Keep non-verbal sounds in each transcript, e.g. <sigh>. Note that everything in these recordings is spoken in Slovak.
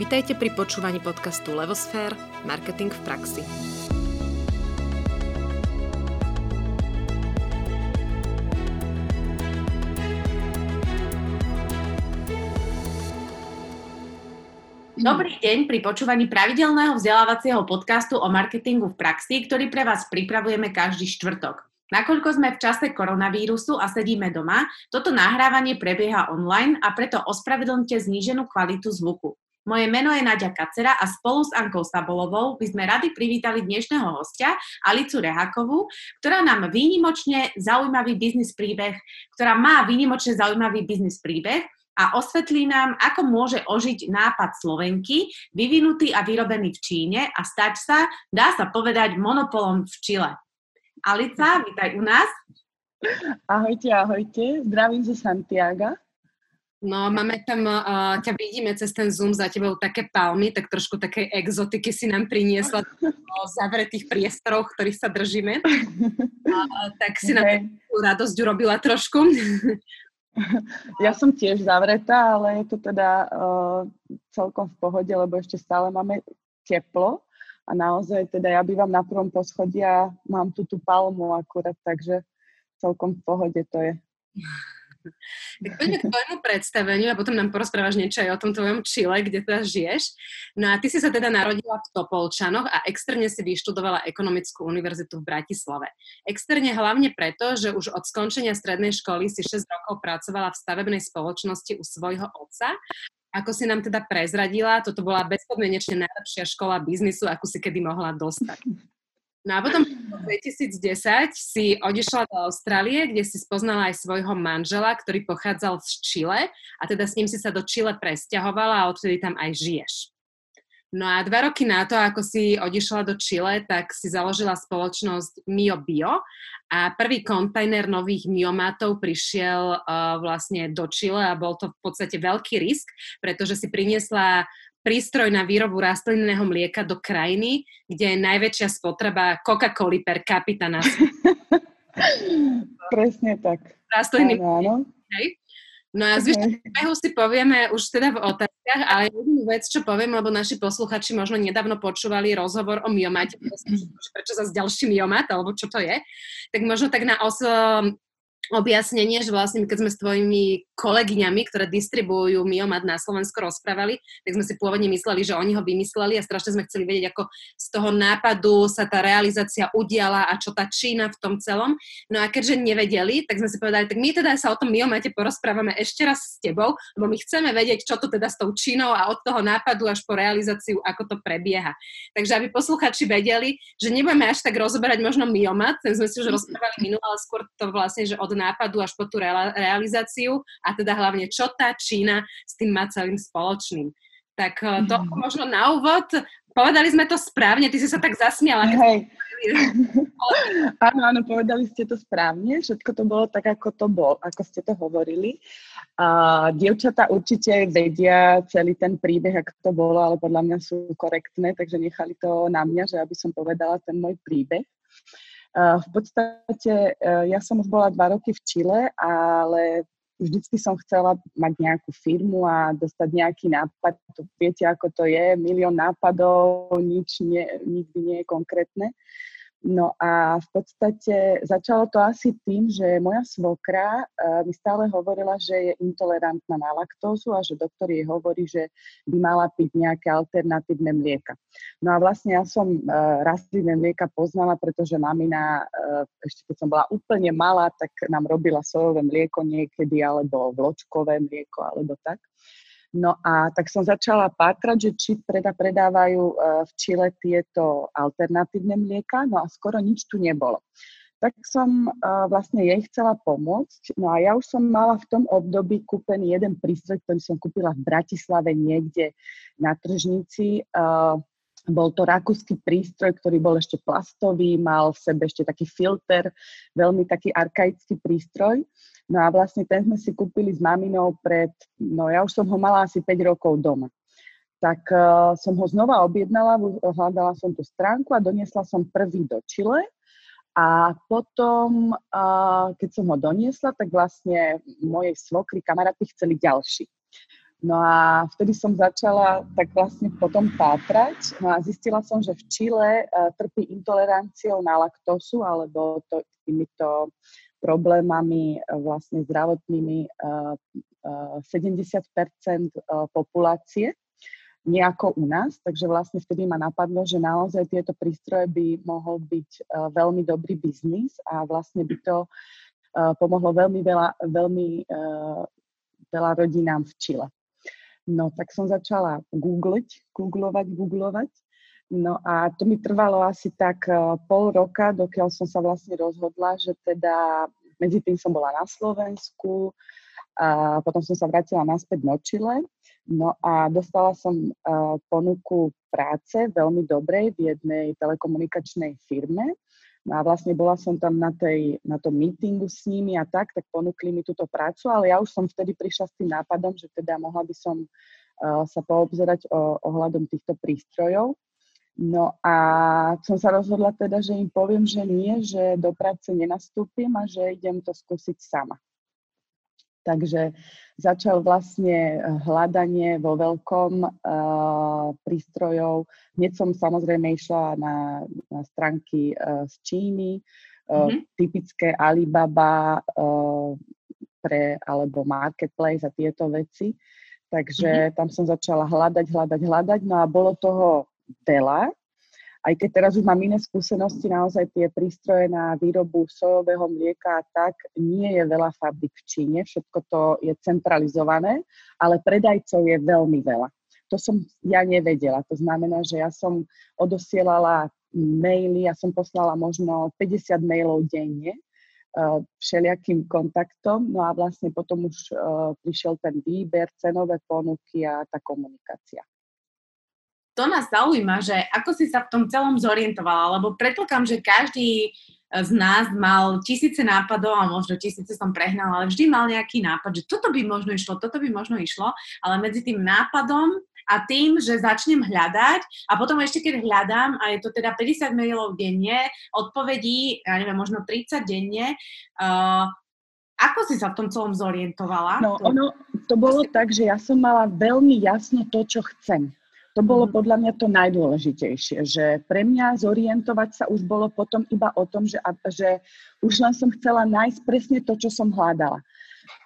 Vitajte pri počúvaní podcastu Levosfér – Marketing v praxi. Dobrý deň pri počúvaní pravidelného vzdelávacieho podcastu o marketingu v praxi, ktorý pre vás pripravujeme každý štvrtok. Nakoľko sme v čase koronavírusu a sedíme doma, toto nahrávanie prebieha online a preto ospravedlňte zníženú kvalitu zvuku. Moje meno je Nadia Kacera a spolu s Ankou Sabolovou by sme radi privítali dnešného hostia, Alicu Rehakovú, ktorá nám výnimočne zaujímavý biznis príbeh, ktorá má výnimočne zaujímavý biznis príbeh a osvetlí nám, ako môže ožiť nápad Slovenky, vyvinutý a vyrobený v Číne a stať sa, dá sa povedať, monopolom v Čile. Alica, vítaj u nás. Ahojte, ahojte. Zdravím zo Santiago. No, máme tam, uh, ťa vidíme cez ten Zoom za tebou také palmy, tak trošku také exotiky si nám priniesla <laughs> v zavretých priestoroch, ktorých sa držíme. <laughs> Uh, tak si okay. nám radosť urobila trošku. <laughs> Ja som tiež zavretá, ale je to teda uh, celkom v pohode, lebo ešte stále máme teplo a naozaj teda ja bývam na prvom poschodí a mám tu tú palmu akurát, takže celkom v pohode to je. <laughs> Tak poďme k tvojmu predstaveniu a potom nám porozprávaš niečo aj o tom tvojom Čile, kde teda žiješ. No a ty si sa teda narodila v Topolčanoch a externe si vyštudovala ekonomickú univerzitu v Bratislave. Externe hlavne preto, že už od skončenia strednej školy si 6 rokov pracovala v stavebnej spoločnosti u svojho otca ako si nám teda prezradila, toto bola bezpodmienečne najlepšia škola biznisu, akú si kedy mohla dostať. <laughs> No a potom v 2010 si odišla do Austrálie, kde si spoznala aj svojho manžela, ktorý pochádzal z Čile a teda s ním si sa do Čile presťahovala a odtedy tam aj žiješ. No a dva roky na to, ako si odišla do Čile, tak si založila spoločnosť Mio Bio a prvý kontajner nových miomatov prišiel uh, vlastne do Čile a bol to v podstate veľký risk, pretože si priniesla prístroj na výrobu rastlinného mlieka do krajiny, kde je najväčšia spotreba Coca-Coly per capita na <laughs> Presne tak. Rastlinný áno, Hej. No a zvyšok okay. si povieme už teda v otázkach, ale jednu vec, čo poviem, lebo naši posluchači možno nedávno počúvali rozhovor o myomate, <clears throat> prečo zase ďalší myomat, alebo čo to je, tak možno tak na os objasnenie, že vlastne keď sme s tvojimi kolegyňami, ktoré distribujú Miomat na Slovensku rozprávali, tak sme si pôvodne mysleli, že oni ho vymysleli a strašne sme chceli vedieť, ako z toho nápadu sa tá realizácia udiala a čo tá Čína v tom celom. No a keďže nevedeli, tak sme si povedali, tak my teda sa o tom Miomate porozprávame ešte raz s tebou, lebo my chceme vedieť, čo to teda s tou Čínou a od toho nápadu až po realizáciu, ako to prebieha. Takže aby posluchači vedeli, že nebudeme až tak rozoberať možno Miomat, ten sme si už rozprávali minule, ale skôr to vlastne, že od nápadu až po tú realizáciu a teda hlavne čo tá Čína s tým má celým spoločným. Tak eh, to mm. možno na úvod. Povedali sme to správne, ty si sa tak zasmiala. Hej. <laughs> áno, áno, povedali ste to správne, všetko to bolo tak, ako to bol, ako ste to hovorili. A dievčatá určite vedia celý ten príbeh, ako to bolo, ale podľa mňa sú korektné, takže nechali to na mňa, že aby som povedala ten môj príbeh. V podstate e, ja som už bola dva roky v Čile, ale vždycky som chcela mať nejakú firmu a dostať nejaký nápad. Viete, ako to je, milión nápadov, nič nie, nikdy nie je konkrétne. No a v podstate začalo to asi tým, že moja svokra uh, mi stále hovorila, že je intolerantná na laktózu a že doktor jej hovorí, že by mala piť nejaké alternatívne mlieka. No a vlastne ja som uh, rastlínne mlieka poznala, pretože mamina, uh, ešte keď som bola úplne malá, tak nám robila sojové mlieko niekedy, alebo vločkové mlieko, alebo tak. No a tak som začala pátrať, že či preda, predávajú e, v Čile tieto alternatívne mlieka, no a skoro nič tu nebolo. Tak som uh, vlastne jej chcela pomôcť. No a ja už som mala v tom období kúpený jeden prístroj, ktorý som kúpila v Bratislave niekde na tržnici. Uh, bol to rakúsky prístroj, ktorý bol ešte plastový, mal v sebe ešte taký filter, veľmi taký arkaický prístroj. No a vlastne ten sme si kúpili s maminou pred, no ja už som ho mala asi 5 rokov doma. Tak uh, som ho znova objednala, hľadala som tú stránku a doniesla som prvý do Chile. A potom, uh, keď som ho doniesla, tak vlastne mojej svokry kamaráty chceli ďalší. No a vtedy som začala tak vlastne potom pátrať. No a zistila som, že v Čile uh, trpí intoleranciou na laktósu alebo to, týmito problémami uh, vlastne zdravotnými uh, uh, 70% populácie nie ako u nás, takže vlastne vtedy ma napadlo, že naozaj tieto prístroje by mohol byť veľmi dobrý biznis a vlastne by to pomohlo veľmi veľa, veľmi veľa rodinám v Čile. No tak som začala googliť, googlovať, googlovať. No a to mi trvalo asi tak pol roka, dokiaľ som sa vlastne rozhodla, že teda medzi tým som bola na Slovensku, a potom som sa vrátila naspäť do Chile. No a dostala som uh, ponuku práce veľmi dobrej v jednej telekomunikačnej firme. No a vlastne bola som tam na, tej, na tom meetingu s nimi a tak, tak ponúkli mi túto prácu, ale ja už som vtedy prišla s tým nápadom, že teda mohla by som uh, sa poobzerať o, ohľadom týchto prístrojov. No a som sa rozhodla teda, že im poviem, že nie, že do práce nenastúpim a že idem to skúsiť sama. Takže začal vlastne eh, hľadanie vo veľkom uh, prístrojov. Hneď som samozrejme išla na, na stránky uh, z Číny, uh, mm-hmm. typické Alibaba uh, pre, alebo Marketplace a tieto veci. Takže mm-hmm. tam som začala hľadať, hľadať, hľadať. No a bolo toho veľa aj keď teraz už mám iné skúsenosti, naozaj tie prístroje na výrobu sojového mlieka tak, nie je veľa fabrik v Číne, všetko to je centralizované, ale predajcov je veľmi veľa. To som ja nevedela. To znamená, že ja som odosielala maily, ja som poslala možno 50 mailov denne, uh, všelijakým kontaktom, no a vlastne potom už uh, prišiel ten výber, cenové ponuky a tá komunikácia to nás zaujíma, že ako si sa v tom celom zorientovala, lebo predpokladám, že každý z nás mal tisíce nápadov a možno tisíce som prehnala, ale vždy mal nejaký nápad, že toto by možno išlo, toto by možno išlo, ale medzi tým nápadom a tým, že začnem hľadať a potom ešte keď hľadám a je to teda 50 mailov denne, odpovedí, ja neviem, možno 30 denne, uh, ako si sa v tom celom zorientovala? No, ono, to bolo tak, že ja som mala veľmi jasno to, čo chcem. To bolo mhm. podľa mňa to najdôležitejšie, že pre mňa zorientovať sa už bolo potom iba o tom, že, že už len som chcela nájsť presne to, čo som hľadala.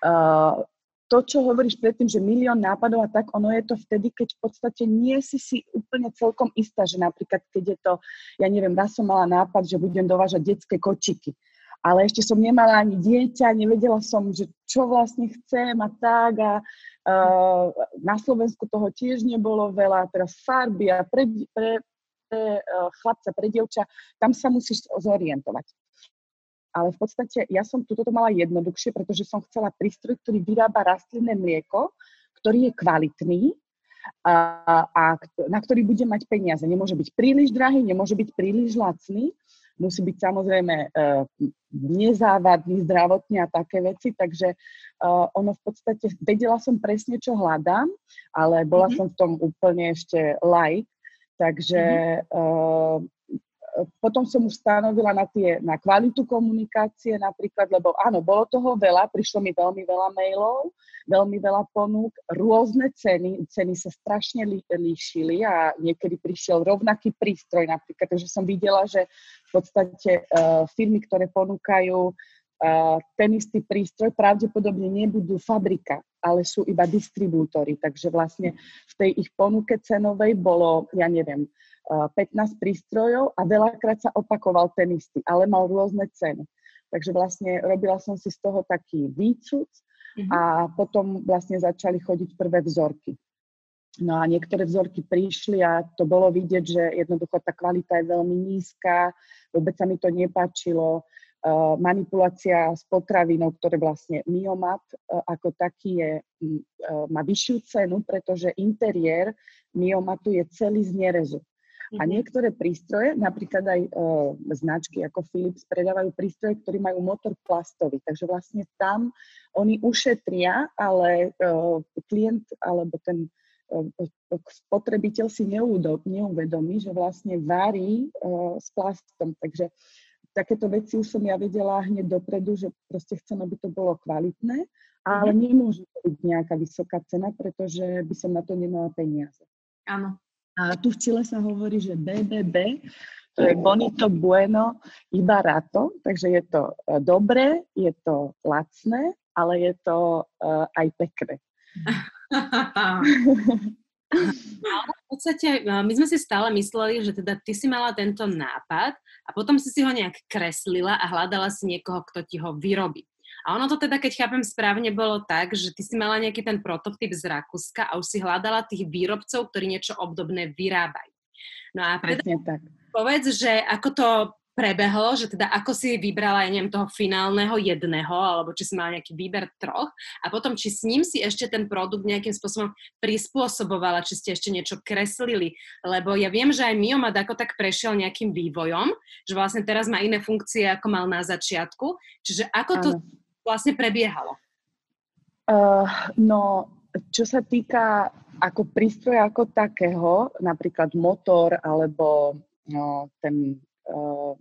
Uh, to, čo hovoríš predtým, že milión nápadov a tak, ono je to vtedy, keď v podstate nie si si úplne celkom istá, že napríklad, keď je to, ja neviem, raz som mala nápad, že budem dovážať detské kočiky ale ešte som nemala ani dieťa, nevedela som, že čo vlastne chcem a tak a uh, na Slovensku toho tiež nebolo veľa, teraz farby a pre, pre, pre uh, chlapca, pre dievča, tam sa musíš zorientovať. Ale v podstate ja som toto mala jednoduchšie, pretože som chcela prístroj, ktorý vyrába rastlinné mlieko, ktorý je kvalitný, a, a na ktorý bude mať peniaze. Nemôže byť príliš drahý, nemôže byť príliš lacný musí byť samozrejme uh, nezávadný zdravotne a také veci, takže uh, ono v podstate, vedela som presne, čo hľadám, ale bola mm-hmm. som v tom úplne ešte like, takže mm-hmm. Potom som už stanovila na, tie, na kvalitu komunikácie napríklad, lebo áno, bolo toho veľa, prišlo mi veľmi veľa mailov, veľmi veľa ponúk, rôzne ceny, ceny sa strašne lí, líšili a niekedy prišiel rovnaký prístroj napríklad, takže som videla, že v podstate uh, firmy, ktoré ponúkajú uh, ten istý prístroj, pravdepodobne nebudú fabrika, ale sú iba distribútory, takže vlastne v tej ich ponuke cenovej bolo, ja neviem, 15 prístrojov a veľakrát sa opakoval ten istý, ale mal rôzne ceny. Takže vlastne robila som si z toho taký výcud mm-hmm. a potom vlastne začali chodiť prvé vzorky. No a niektoré vzorky prišli a to bolo vidieť, že jednoducho tá kvalita je veľmi nízka, vôbec sa mi to nepáčilo. Uh, manipulácia s potravinou, ktoré vlastne miomat uh, ako taký je, uh, má vyššiu cenu, pretože interiér miomatu je celý z nerezu. A mhm. niektoré prístroje, napríklad aj e, značky ako Philips, predávajú prístroje, ktorí majú motor plastový. Takže vlastne tam oni ušetria, ale e, klient alebo ten e, spotrebiteľ si neuvedomí, že vlastne varí e, s plastom. Takže takéto veci už som ja vedela hneď dopredu, že proste chcem, aby to bolo kvalitné ale mm-hmm. nemôže to byť nejaká vysoká cena, pretože by som na to nemala peniaze. Áno. A tu v Čile sa hovorí, že BBB, to je bonito bueno iba rato, takže je to e, dobré, je to lacné, ale je to uh, aj pekné. V podstate my sme si stále mysleli, že teda ty si mala tento nápad a potom si si ho nejak kreslila a hľadala si niekoho, kto ti ho vyrobí. A ono to teda, keď chápem správne, bolo tak, že ty si mala nejaký ten prototyp z Rakúska a už si hľadala tých výrobcov, ktorí niečo obdobné vyrábajú. No a teda, tak. povedz, že ako to prebehlo, že teda ako si vybrala, ja neviem, toho finálneho jedného, alebo či si mala nejaký výber troch a potom či s ním si ešte ten produkt nejakým spôsobom prispôsobovala, či ste ešte niečo kreslili, lebo ja viem, že aj Miomad ako tak prešiel nejakým vývojom, že vlastne teraz má iné funkcie, ako mal na začiatku, čiže ako to ano. Vlastne prebiehalo? Uh, no, čo sa týka ako prístroja ako takého, napríklad motor alebo no, ten uh,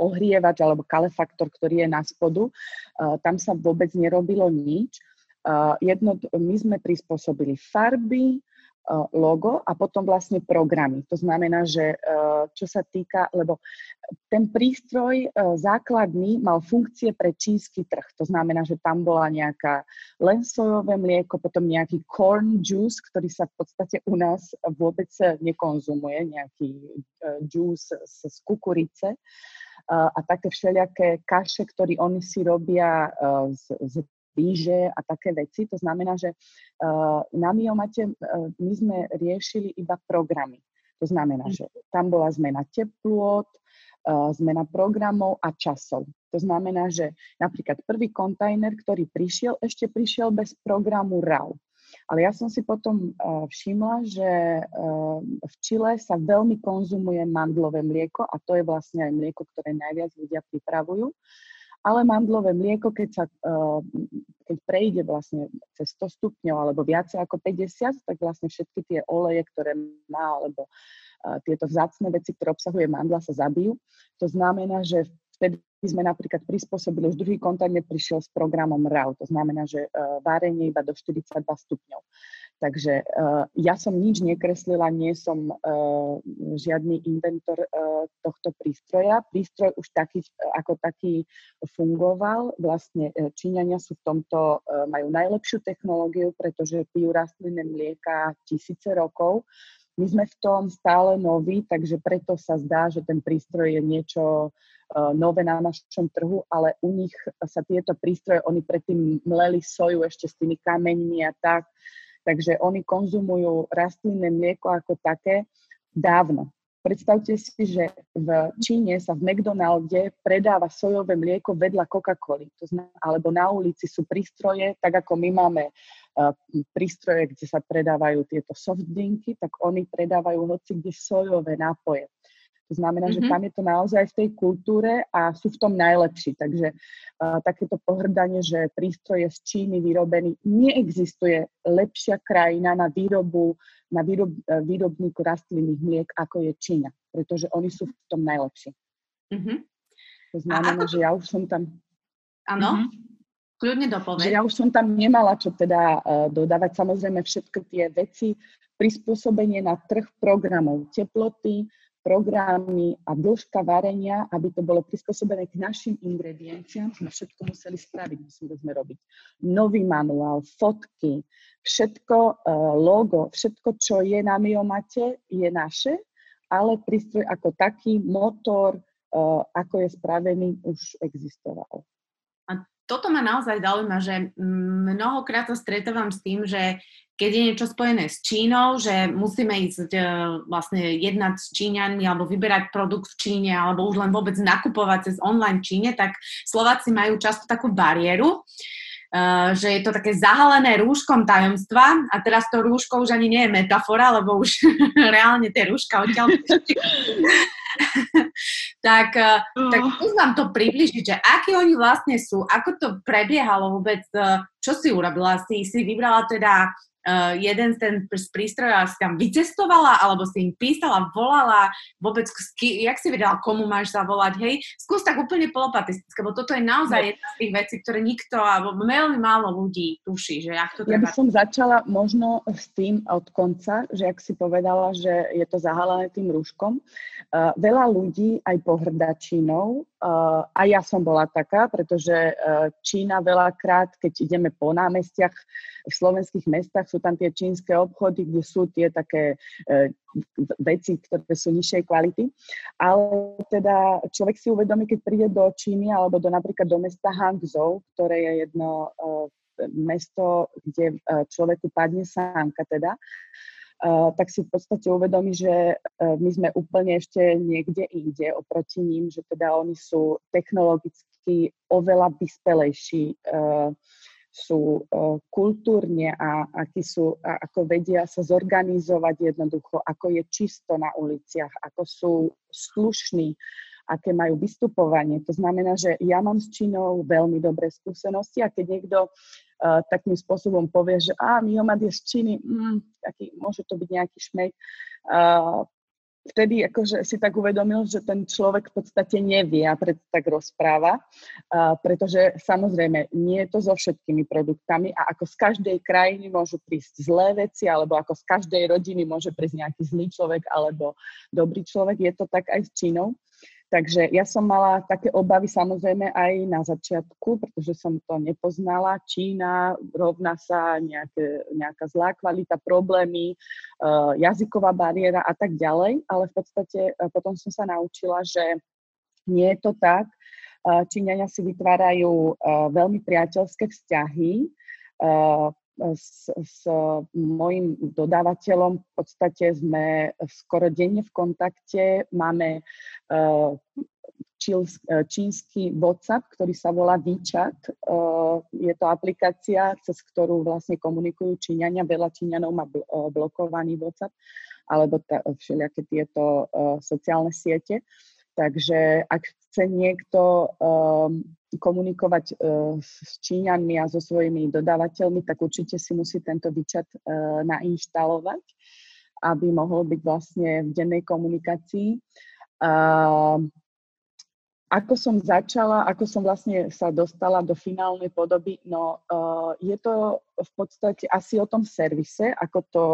ohrievač alebo kalefaktor, ktorý je na spodu, uh, tam sa vôbec nerobilo nič. Uh, jedno, my sme prispôsobili farby, logo a potom vlastne programy. To znamená, že čo sa týka, lebo ten prístroj základný mal funkcie pre čínsky trh. To znamená, že tam bola nejaká len sojové mlieko, potom nejaký corn juice, ktorý sa v podstate u nás vôbec nekonzumuje, nejaký juice z kukurice a také všelijaké kaše, ktoré oni si robia z, z rýže a také veci. To znamená, že uh, na Miomate uh, my sme riešili iba programy. To znamená, mm. že tam bola zmena teplôt, uh, zmena programov a časov. To znamená, že napríklad prvý kontajner, ktorý prišiel, ešte prišiel bez programu RAW. Ale ja som si potom všimla, že v Čile sa veľmi konzumuje mandlové mlieko a to je vlastne aj mlieko, ktoré najviac ľudia pripravujú ale mandlové mlieko, keď, sa, eh, keď prejde vlastne cez 100 stupňov alebo viacej ako 50, tak vlastne všetky tie oleje, ktoré má, alebo eh, tieto vzácne veci, ktoré obsahuje mandla, sa zabijú. To znamená, že vtedy sme napríklad prispôsobili, už druhý kontajner prišiel s programom RAW, to znamená, že uh, várenie iba do 42 stupňov. Takže uh, ja som nič nekreslila, nie som uh, žiadny inventor uh, tohto prístroja. Prístroj už taký, ako taký fungoval. Vlastne Číňania sú v tomto, uh, majú najlepšiu technológiu, pretože pijú rastlinné mlieka tisíce rokov. My sme v tom stále noví, takže preto sa zdá, že ten prístroj je niečo uh, nové na našom trhu, ale u nich sa tieto prístroje, oni predtým mleli soju ešte s tými kameňmi a tak, Takže oni konzumujú rastlinné mlieko ako také dávno. Predstavte si, že v Číne sa v McDonalde predáva sojové mlieko vedľa Coca-Coly. Alebo na ulici sú prístroje, tak ako my máme uh, prístroje, kde sa predávajú tieto softdrinky, tak oni predávajú hoci kde sojové nápoje. To znamená, mm-hmm. že tam je to naozaj v tej kultúre a sú v tom najlepší. Takže uh, takéto pohrdanie, že prístroj je z Číny vyrobený, neexistuje lepšia krajina na výrobu, na výrob, uh, výrobníku rastlinných mliek, ako je Čína. Pretože oni sú v tom najlepší. Mm-hmm. To znamená, že ja už som tam... Áno? Mm-hmm. Kľudne dopoveď. Že ja už som tam nemala čo teda uh, dodávať. Samozrejme všetky tie veci, prispôsobenie na trh programov, teploty, programy a dĺžka varenia, aby to bolo prispôsobené k našim ingredienciám, sme všetko museli spraviť, museli sme robiť. Nový manuál, fotky, všetko, uh, logo, všetko, čo je na Miomate, je naše, ale prístroj ako taký, motor, uh, ako je spravený, už existoval toto ma naozaj zaujíma, že mnohokrát sa stretávam s tým, že keď je niečo spojené s Čínou, že musíme ísť e, vlastne jednať s Číňanmi alebo vyberať produkt v Číne alebo už len vôbec nakupovať cez online Číne, tak Slováci majú často takú bariéru, Uh, že je to také zahalené rúškom tajomstva. A teraz to rúško už ani nie je metafora, lebo už <laughs> reálne tie rúška odtiaľ <laughs> tak, uh, tak nám to približiť, že akí oni vlastne sú, ako to prebiehalo vôbec, uh, čo si urobila? Si, si vybrala teda uh, jeden z, ten, z prístrojov si tam vycestovala, alebo si im písala, volala, vôbec, ski, jak si vedela, komu máš zavolať, hej, skús tak úplne polopatistické, lebo toto je naozaj jedna z tých vecí, ktoré nikto, alebo veľmi málo ľudí tuší, že jak to treba. Ja by som začala možno s tým od konca, že ak si povedala, že je to zahalené tým rúškom, uh, veľa ľudí aj pohrdá Čínou, uh, a ja som bola taká, pretože uh, Čína veľakrát, keď ideme po námestiach v slovenských mestách, sú tam tie čínske obchody, kde sú tie také uh, veci, ktoré sú nižšej kvality. Ale teda človek si uvedomí, keď príde do Číny alebo do napríklad do mesta Hangzhou, ktoré je jedno uh, mesto, kde uh, človeku padne sánka teda, tak si v podstate uvedomí, že my sme úplne ešte niekde inde oproti ním, že teda oni sú technologicky oveľa vyspelejší, sú kultúrne a aký sú, a ako vedia sa zorganizovať jednoducho, ako je čisto na uliciach, ako sú slušní, aké majú vystupovanie. To znamená, že ja mám s Čínou veľmi dobré skúsenosti a keď niekto uh, takým spôsobom povie, že a Miomad je z Číny, mm, taký, môže to byť nejaký šmek, uh, vtedy akože si tak uvedomil, že ten človek v podstate nevie a preto tak rozpráva, pretože samozrejme nie je to so všetkými produktami a ako z každej krajiny môžu prísť zlé veci alebo ako z každej rodiny môže prísť nejaký zlý človek alebo dobrý človek, je to tak aj s Čínou. Takže ja som mala také obavy samozrejme aj na začiatku, pretože som to nepoznala. Čína rovná sa nejaké, nejaká zlá kvalita, problémy, uh, jazyková bariéra a tak ďalej. Ale v podstate uh, potom som sa naučila, že nie je to tak. Uh, Číňania si vytvárajú veľmi priateľské vzťahy s, s mojim dodávateľom v podstate sme skoro denne v kontakte. Máme uh, čínsky WhatsApp, ktorý sa volá WeChat. Uh, je to aplikácia, cez ktorú vlastne komunikujú Číňania. Veľa Číňanov má blokovaný WhatsApp alebo všelijaké tieto sociálne siete. Takže ak chce niekto um, komunikovať uh, s Číňanmi a so svojimi dodávateľmi, tak určite si musí tento výčat uh, nainštalovať, aby mohol byť vlastne v dennej komunikácii. Uh, ako som začala, ako som vlastne sa dostala do finálnej podoby, no uh, je to v podstate asi o tom servise, ako to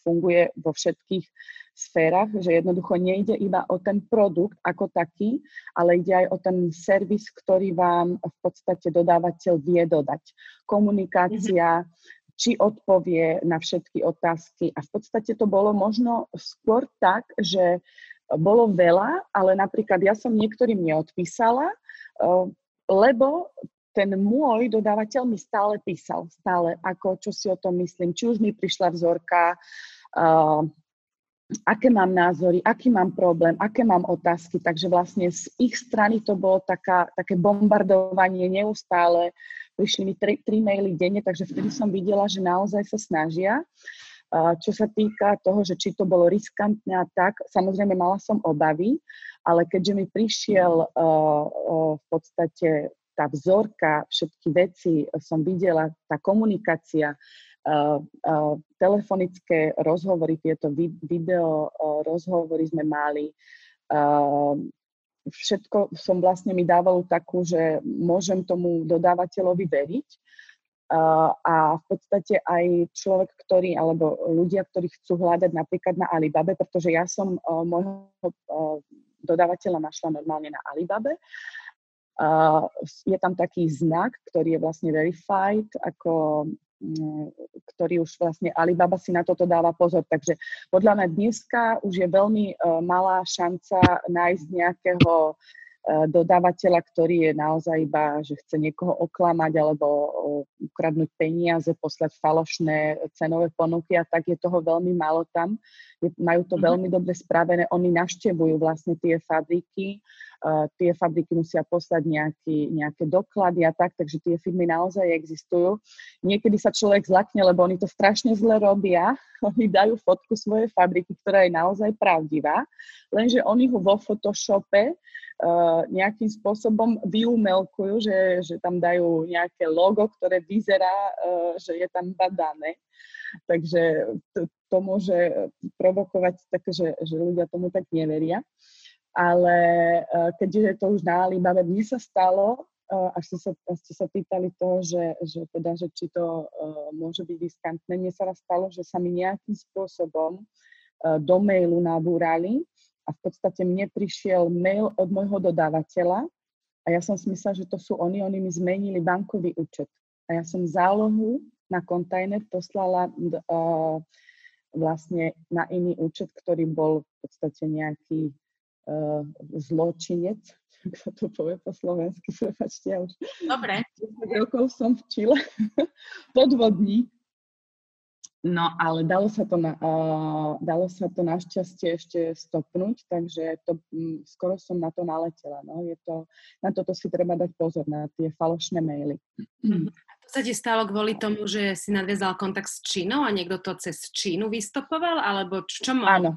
funguje vo všetkých sférach, že jednoducho nejde iba o ten produkt ako taký, ale ide aj o ten servis, ktorý vám v podstate dodávateľ vie dodať. Komunikácia, mm-hmm. či odpovie na všetky otázky. A v podstate to bolo možno skôr tak, že bolo veľa, ale napríklad ja som niektorým neodpísala, eh, lebo ten môj dodávateľ mi stále písal, stále ako, čo si o tom myslím, či už mi prišla vzorka, uh, aké mám názory, aký mám problém, aké mám otázky. Takže vlastne z ich strany to bolo taká, také bombardovanie neustále. Prišli mi tri, tri maily denne, takže vtedy som videla, že naozaj sa snažia. Čo sa týka toho, že či to bolo riskantné a tak, samozrejme mala som obavy, ale keďže mi prišiel v podstate tá vzorka, všetky veci som videla, tá komunikácia, telefonické rozhovory, tieto video rozhovory sme mali, všetko som vlastne mi dávalo takú, že môžem tomu dodávateľovi veriť a v podstate aj človek, ktorý, alebo ľudia, ktorí chcú hľadať napríklad na Alibabe, pretože ja som môjho dodávateľa našla normálne na Alibabe. Je tam taký znak, ktorý je vlastne verified, ako ktorý už vlastne Alibaba si na toto dáva pozor. Takže podľa mňa dneska už je veľmi malá šanca nájsť nejakého E, dodávateľa, ktorý je naozaj iba, že chce niekoho oklamať alebo ukradnúť peniaze, poslať falošné cenové ponuky a tak je toho veľmi málo tam. Majú to mm-hmm. veľmi dobre spravené. Oni naštevujú vlastne tie fabriky tie fabriky musia poslať nejaký, nejaké doklady a tak, takže tie firmy naozaj existujú. Niekedy sa človek zlakne, lebo oni to strašne zle robia. <laughs> Oni dajú fotku svojej fabriky, ktorá je naozaj pravdivá, lenže oni ho vo Photoshope uh, nejakým spôsobom vyumelkujú, že, že tam dajú nejaké logo, ktoré vyzerá, uh, že je tam badané. Takže to, to môže provokovať také, že, že ľudia tomu tak neveria. Ale uh, keďže to už na Alibabe, mne sa stalo, uh, až ste sa, až ste sa pýtali to, že, že, teda, že či to uh, môže byť riskantné, mne sa raz stalo, že sa mi nejakým spôsobom do mailu nabúrali a v podstate mne prišiel mail od môjho dodávateľa a ja som si myslela, že to sú oni, oni mi zmenili bankový účet. A ja som zálohu na kontajner poslala uh, vlastne na iný účet, ktorý bol v podstate nejaký uh, zločinec, ako to povie po slovensky, prepačte, ja už Dobre. 10 rokov som v Čile, <laughs> podvodník. No, ale dalo sa to, na, uh, dalo sa to našťastie ešte stopnúť, takže to, um, skoro som na to naletela. No. Je to, na toto si treba dať pozor, na tie falošné maily. A to sa ti stalo kvôli tomu, že si nadviazal kontakt s Čínou a niekto to cez Čínu vystopoval, alebo čo Áno,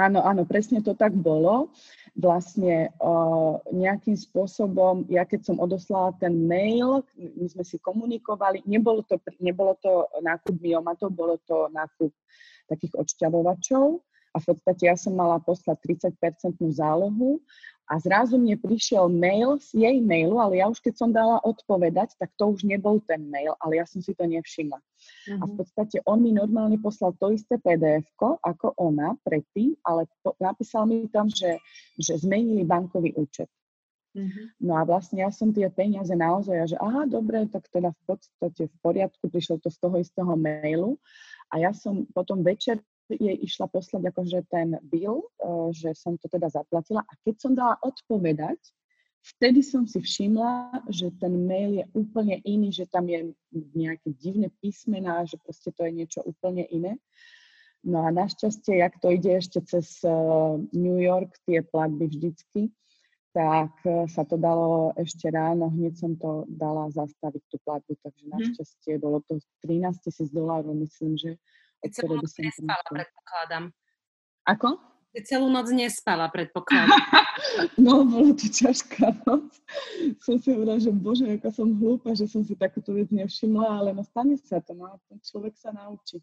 Áno, áno, presne to tak bolo. Vlastne uh, nejakým spôsobom, ja keď som odoslala ten mail, my sme si komunikovali, nebolo to, nebolo to nákup miomatov, bolo to nákup takých odšťavovačov a v podstate ja som mala poslať 30-percentnú zálohu a zrazu mne prišiel mail z jej mailu, ale ja už keď som dala odpovedať, tak to už nebol ten mail, ale ja som si to nevšimla. Uh-huh. A v mhm. podstate on mi normálne poslal to isté pdf ako ona predtým, ale po, napísal mi tam, že, že zmenili bankový účet. Uh-huh. No a vlastne ja som tie peniaze naozaj, že aha, dobre, tak teda v podstate v poriadku, prišlo to z toho istého mailu a ja som potom večer jej išla poslať akože ten bill, e, že som to teda zaplatila a keď som dala odpovedať, vtedy som si všimla, že ten mail je úplne iný, že tam je nejaké divné písmená, že proste to je niečo úplne iné. No a našťastie, jak to ide ešte cez e, New York, tie platby vždycky, tak e, sa to dalo ešte ráno, hneď som to dala zastaviť tú platbu, takže mhm. našťastie bolo to 13 tisíc dolárov, myslím, že celú noc nespala, predpokladám. Ako? Ty celú noc nespala, predpokladám. no, bolo to ťažká noc. Som si hovorila, že bože, aká som hlúpa, že som si takúto vec nevšimla, ale no stane sa to, no ten človek sa naučí.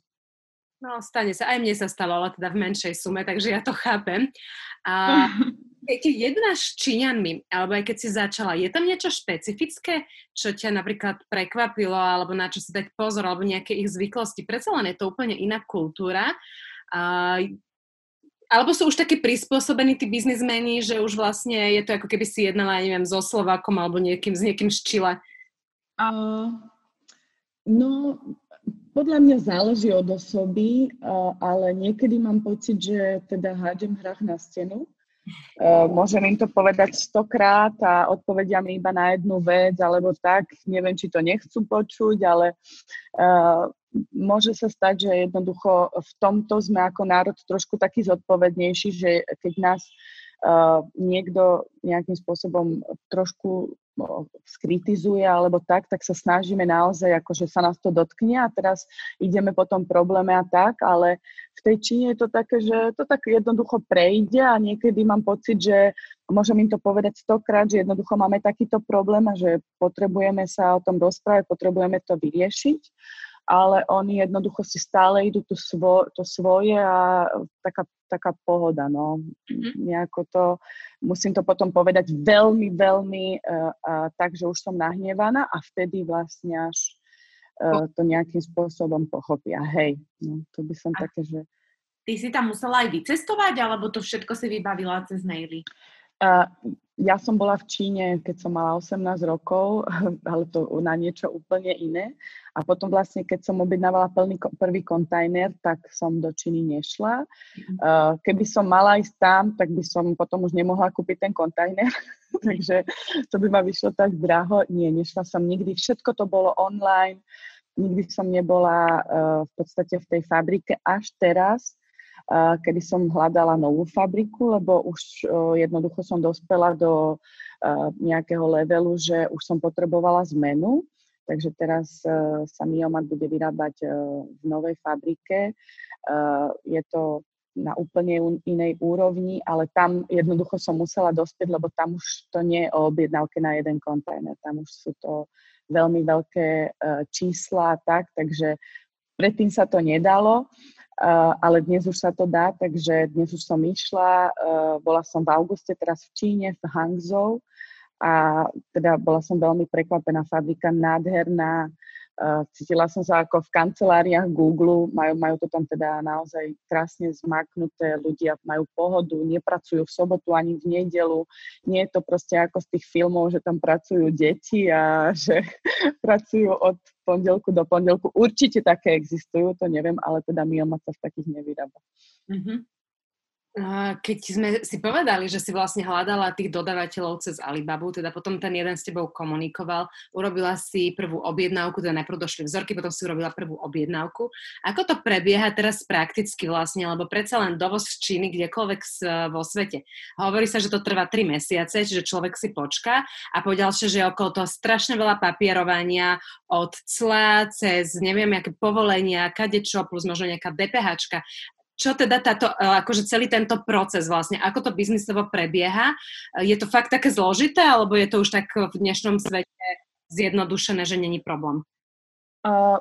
No, stane sa. Aj mne sa stalo, ale teda v menšej sume, takže ja to chápem. A <laughs> keď jednáš s Číňanmi, alebo aj keď si začala, je tam niečo špecifické, čo ťa napríklad prekvapilo, alebo na čo si dať pozor, alebo nejaké ich zvyklosti? Predsa len je to úplne iná kultúra. A, alebo sú už také prispôsobení tí biznismeni, že už vlastne je to ako keby si jednala, neviem, so Slovákom alebo niekým, s niekým z Čile? Uh, no, podľa mňa záleží od osoby, uh, ale niekedy mám pocit, že teda hádžem hrách na stenu Uh, môžem im to povedať stokrát a odpovedia mi iba na jednu vec, alebo tak, neviem, či to nechcú počuť, ale uh, môže sa stať, že jednoducho v tomto sme ako národ trošku taký zodpovednejší, že keď nás uh, niekto nejakým spôsobom trošku skritizuje alebo tak, tak sa snažíme naozaj, akože sa nás to dotkne a teraz ideme po tom probléme a tak, ale v tej Číne je to také, že to tak jednoducho prejde a niekedy mám pocit, že môžem im to povedať stokrát, že jednoducho máme takýto problém a že potrebujeme sa o tom rozprávať, potrebujeme to vyriešiť ale oni jednoducho si stále idú to, svo, to svoje a taká, taká pohoda, no. Mm-hmm. Nejako to, musím to potom povedať veľmi, veľmi uh, uh, tak, že už som nahnevaná a vtedy vlastne až uh, to nejakým spôsobom pochopia. Hej, no, to by som a také, že... Ty si tam musela aj vycestovať, alebo to všetko si vybavila cez maily? Uh, ja som bola v Číne, keď som mala 18 rokov, <laughs> ale to na niečo úplne iné. A potom vlastne, keď som objednávala plný, prvý kontajner, tak som do Číny nešla. Uh, keby som mala ísť tam, tak by som potom už nemohla kúpiť ten kontajner. <laughs> Takže to by ma vyšlo tak draho. Nie, nešla som nikdy. Všetko to bolo online. Nikdy som nebola uh, v podstate v tej fabrike až teraz, kedy som hľadala novú fabriku, lebo už jednoducho som dospela do nejakého levelu, že už som potrebovala zmenu. Takže teraz sa Miomat bude vyrábať v novej fabrike. Je to na úplne inej úrovni, ale tam jednoducho som musela dospieť, lebo tam už to nie je o objednávke na jeden kontajner, tam už sú to veľmi veľké čísla tak, takže predtým sa to nedalo, ale dnes už sa to dá, takže dnes už som išla, uh, bola som v auguste teraz v Číne, v Hangzhou. A teda bola som veľmi prekvapená, fabrika nádherná, Cítila som sa ako v kanceláriách Google, majú, majú to tam teda naozaj krásne zmaknuté, ľudia majú pohodu, nepracujú v sobotu ani v nedelu. Nie je to proste ako z tých filmov, že tam pracujú deti a <laughs> že pracujú od pondelku do pondelku. Určite také existujú, to neviem, ale teda Miomat sa v takých nevyrába. Mm-hmm. Keď sme si povedali, že si vlastne hľadala tých dodávateľov cez Alibabu, teda potom ten jeden s tebou komunikoval, urobila si prvú objednávku, teda najprv došli vzorky, potom si urobila prvú objednávku. Ako to prebieha teraz prakticky vlastne, lebo predsa len dovoz z Číny kdekoľvek vo svete. Hovorí sa, že to trvá 3 mesiace, čiže človek si počká a po ďalšie, že je okolo toho strašne veľa papierovania od cla cez neviem, aké povolenia, kadečo, plus možno nejaká DPH čo teda táto, e, akože celý tento proces vlastne, ako to biznisovo prebieha. Je to fakt také zložité, alebo je to už tak v dnešnom svete zjednodušené, že není problém? Uh,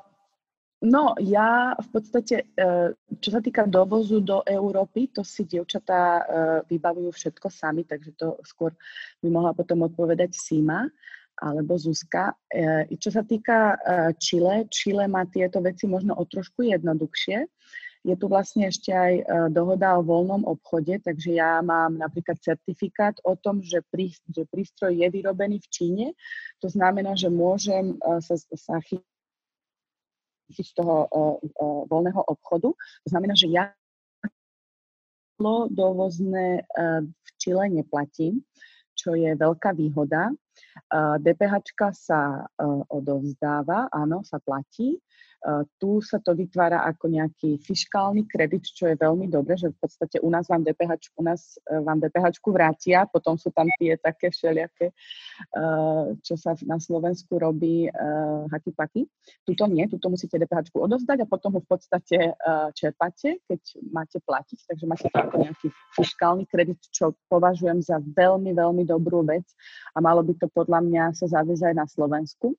no, ja v podstate, uh, čo sa týka dovozu do Európy, to si dievčatá uh, vybavujú všetko sami, takže to skôr by mohla potom odpovedať Sima alebo Zuzka. Čo sa týka Chile, Chile má tieto veci možno o trošku jednoduchšie. Je tu vlastne ešte aj e, dohoda o voľnom obchode, takže ja mám napríklad certifikát o tom, že, prí, že prístroj je vyrobený v Číne. To znamená, že môžem e, sa, sa chytiť z toho uh, voľného obchodu. To znamená, že ja dovozné v Čile neplatím, čo je veľká výhoda. DPH sa odovzdáva, áno, sa platí. Tu sa to vytvára ako nejaký fiskálny kredit, čo je veľmi dobre, že v podstate u nás vám DPH, u nás e, vám DPH vrátia, potom sú tam tie také všelijaké, e, čo sa na Slovensku robí e, haky-paky. Tuto nie, tuto musíte DPH odovzdať a potom ho v podstate čerpáte, keď máte platiť, takže máte to ako nejaký fiskálny kredit, čo považujem za veľmi, veľmi dobrú vec a malo by to podľa mňa sa zaviesť aj na Slovensku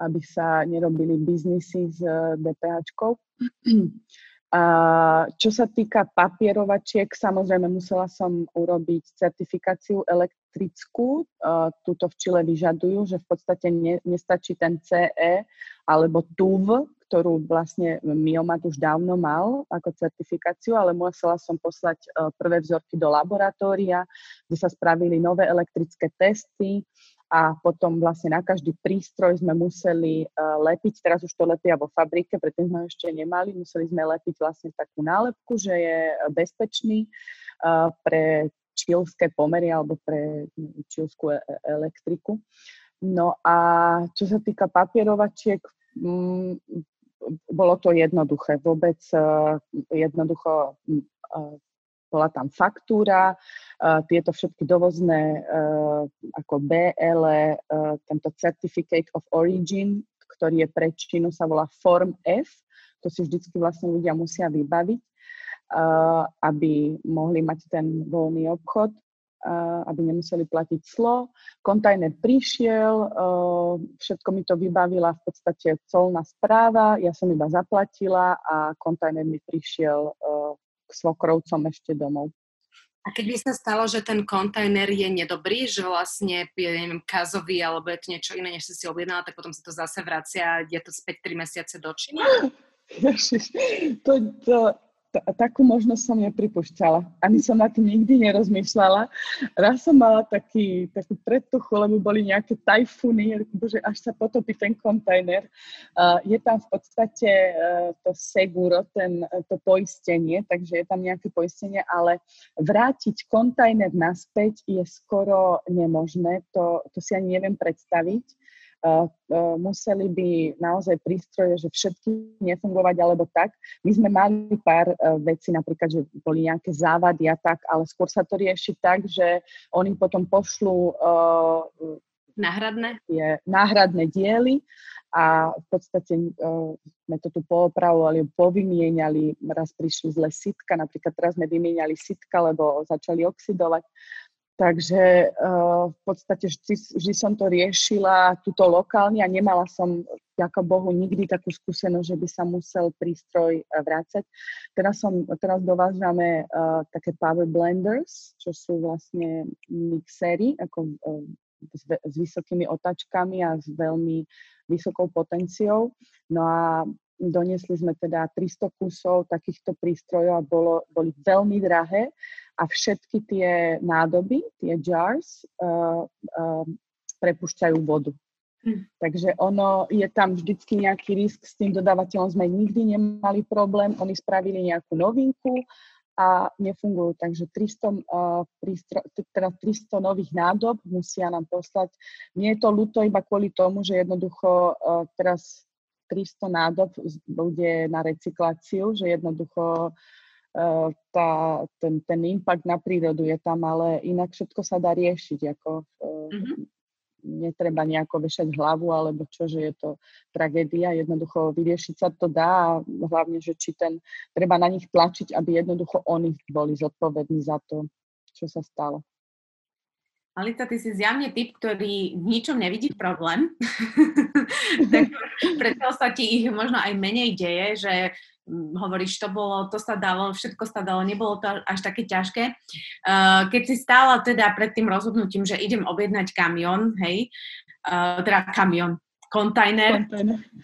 aby sa nerobili biznisy s eh, DPH. <clears throat> A čo sa týka papierovačiek, samozrejme musela som urobiť certifikáciu elektrickú. Tuto v Čile vyžadujú, že v podstate ne, nestačí ten CE alebo TUV, ktorú vlastne Miomat už dávno mal ako certifikáciu, ale musela som poslať eh, prvé vzorky do laboratória, kde sa spravili nové elektrické testy, a potom vlastne na každý prístroj sme museli uh, lepiť, teraz už to lepia vo fabrike, predtým sme ešte nemali, museli sme lepiť vlastne takú nálepku, že je bezpečný uh, pre čilské pomery alebo pre čilskú e- e- elektriku. No a čo sa týka papierovačiek, mm, bolo to jednoduché. Vôbec uh, jednoducho uh, bola tam faktúra, tieto všetky dovozné ako BL, tento Certificate of Origin, ktorý je pre Čínu, sa volá Form F, to si vždycky vlastne ľudia musia vybaviť, aby mohli mať ten voľný obchod, aby nemuseli platiť clo. Kontajner prišiel, všetko mi to vybavila v podstate colná správa, ja som iba zaplatila a kontajner mi prišiel k svokrovcom ešte domov. A keď by sa stalo, že ten kontajner je nedobrý, že vlastne je, neviem, kazový alebo je to niečo iné, než si si objednala, tak potom sa to zase vracia a je to späť 3 mesiace do Číny? <laughs> To, to, takú možnosť som nepripúšťala. Ani som na tým nikdy nerozmýšľala. Raz som mala taký, takú predtuchu, lebo boli nejaké tajfuny, bože, až sa potopí ten kontajner. Uh, je tam v podstate uh, to seguro, ten, to poistenie, takže je tam nejaké poistenie, ale vrátiť kontajner naspäť je skoro nemožné. To, to si ani neviem predstaviť uh, uh, museli by naozaj prístroje, že všetky nefungovať alebo tak. My sme mali pár uh, vecí, napríklad, že boli nejaké závady a tak, ale skôr sa to rieši tak, že oni potom pošlú uh, náhradné? Je, náhradné diely a v podstate uh, sme to tu poopravovali, povymieniali, raz prišli zle sitka, napríklad teraz sme vymieniali sitka, lebo začali oxidovať. Takže uh, v podstate vždy, vždy som to riešila tuto lokálne a nemala som, ďaká Bohu, nikdy takú skúsenosť, že by sa musel prístroj vrácať. Teraz, som, teraz dovážame uh, také power blenders, čo sú vlastne mixery, ako uh, s, s vysokými otačkami a s veľmi vysokou potenciou. No a doniesli sme teda 300 kusov takýchto prístrojov a bolo, boli veľmi drahé a všetky tie nádoby, tie jars, uh, uh, prepušťajú vodu. Hm. Takže ono, je tam vždycky nejaký risk, s tým dodávateľom sme nikdy nemali problém, oni spravili nejakú novinku a nefungujú. Takže 300, uh, prístro, teda 300 nových nádob musia nám poslať. Nie je to ľúto iba kvôli tomu, že jednoducho uh, teraz 300 nádob bude na recykláciu, že jednoducho Eh, tá, ten, ten impact na prírodu je tam, ale inak všetko sa dá riešiť. Ako, mm-hmm. Netreba nejako vešať hlavu, alebo čo, že je to tragédia. Jednoducho vyriešiť sa to dá a hlavne, že či ten, treba na nich tlačiť, aby jednoducho oni boli zodpovední za to, čo sa stalo. Alita, ty si zjavne typ, ktorý v ničom nevidí problém. <laughs> tak preto sa ti ich možno aj menej deje, že hovoríš, to bolo, to sa dalo, všetko sa dalo, nebolo to až také ťažké. Uh, keď si stála teda pred tým rozhodnutím, že idem objednať kamión, hej, uh, teda kamión, kontajner.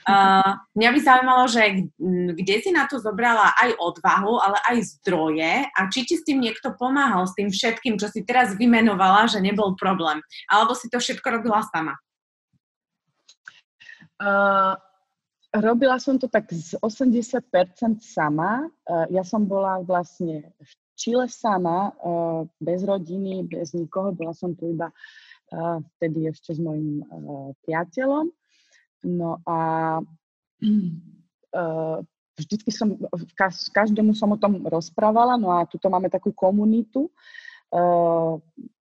Uh, mňa by zaujímalo, že kde si na to zobrala aj odvahu, ale aj zdroje a či ti s tým niekto pomáhal, s tým všetkým, čo si teraz vymenovala, že nebol problém. Alebo si to všetko robila sama? Uh, Robila som to tak z 80% sama. Ja som bola vlastne v Čile sama, bez rodiny, bez nikoho. Bola som tu iba vtedy ešte s mojim priateľom. No a vždycky som, každému som o tom rozprávala, no a tuto máme takú komunitu.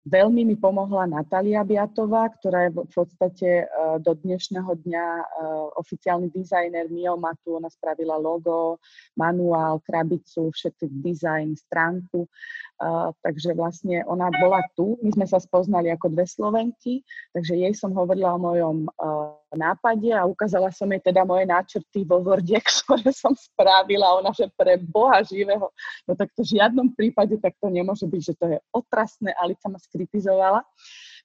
Veľmi mi pomohla Natália Biatová, ktorá je v podstate uh, do dnešného dňa uh, oficiálny dizajner Miomatu. Ona spravila logo, manuál, krabicu, všetky dizajn, stránku. Uh, takže vlastne ona bola tu. My sme sa spoznali ako dve Slovenky, takže jej som hovorila o mojom nápade a ukázala som jej teda moje náčrty vo Worde, <laughs> ktoré som spravila. Ona, že pre Boha živého, no tak to v žiadnom prípade tak to nemôže byť, že to je otrasné. Alica ma skritizovala.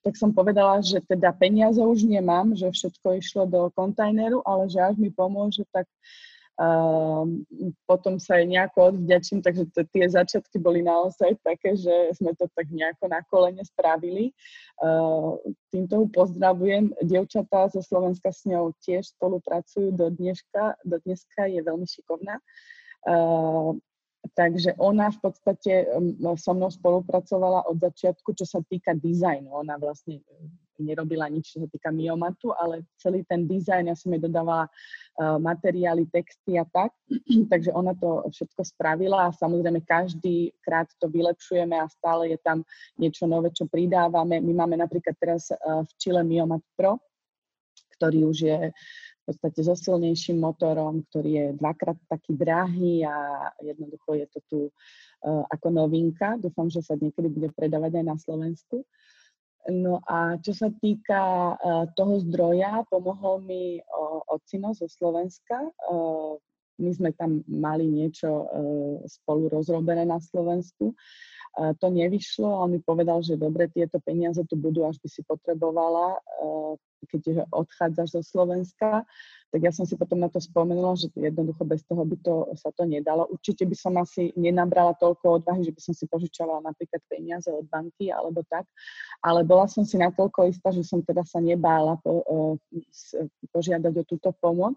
Tak som povedala, že teda peniaze už nemám, že všetko išlo do kontajneru, ale že až mi pomôže, tak potom sa aj nejako odvďačím, takže t- tie začiatky boli naozaj také, že sme to tak nejako na kolene spravili. Uh, týmto pozdravujem. Dievčatá zo Slovenska s ňou tiež spolupracujú do dneška. Do dneska je veľmi šikovná. Uh, Takže ona v podstate so mnou spolupracovala od začiatku, čo sa týka dizajnu. Ona vlastne nerobila nič, čo sa týka miomatu, ale celý ten dizajn, ja som jej dodávala uh, materiály, texty a tak, <clears throat> takže ona to všetko spravila a samozrejme každý krát to vylepšujeme a stále je tam niečo nové, čo pridávame. My máme napríklad teraz uh, v Chile Miomat Pro, ktorý už je v podstate so silnejším motorom, ktorý je dvakrát taký drahý a jednoducho je to tu uh, ako novinka. Dúfam, že sa niekedy bude predávať aj na Slovensku. No a čo sa týka uh, toho zdroja, pomohol mi ocino zo Slovenska. Uh, my sme tam mali niečo uh, spolu rozrobené na Slovensku. To nevyšlo, ale mi povedal, že dobre, tieto peniaze tu budú, až by si potrebovala. Uh, keď odchádzaš zo Slovenska, tak ja som si potom na to spomenula, že jednoducho bez toho by to, sa to nedalo. Určite by som asi nenabrala toľko odvahy, že by som si požičovala napríklad peniaze od banky alebo tak, ale bola som si natoľko istá, že som teda sa nebála po, požiadať o túto pomoc.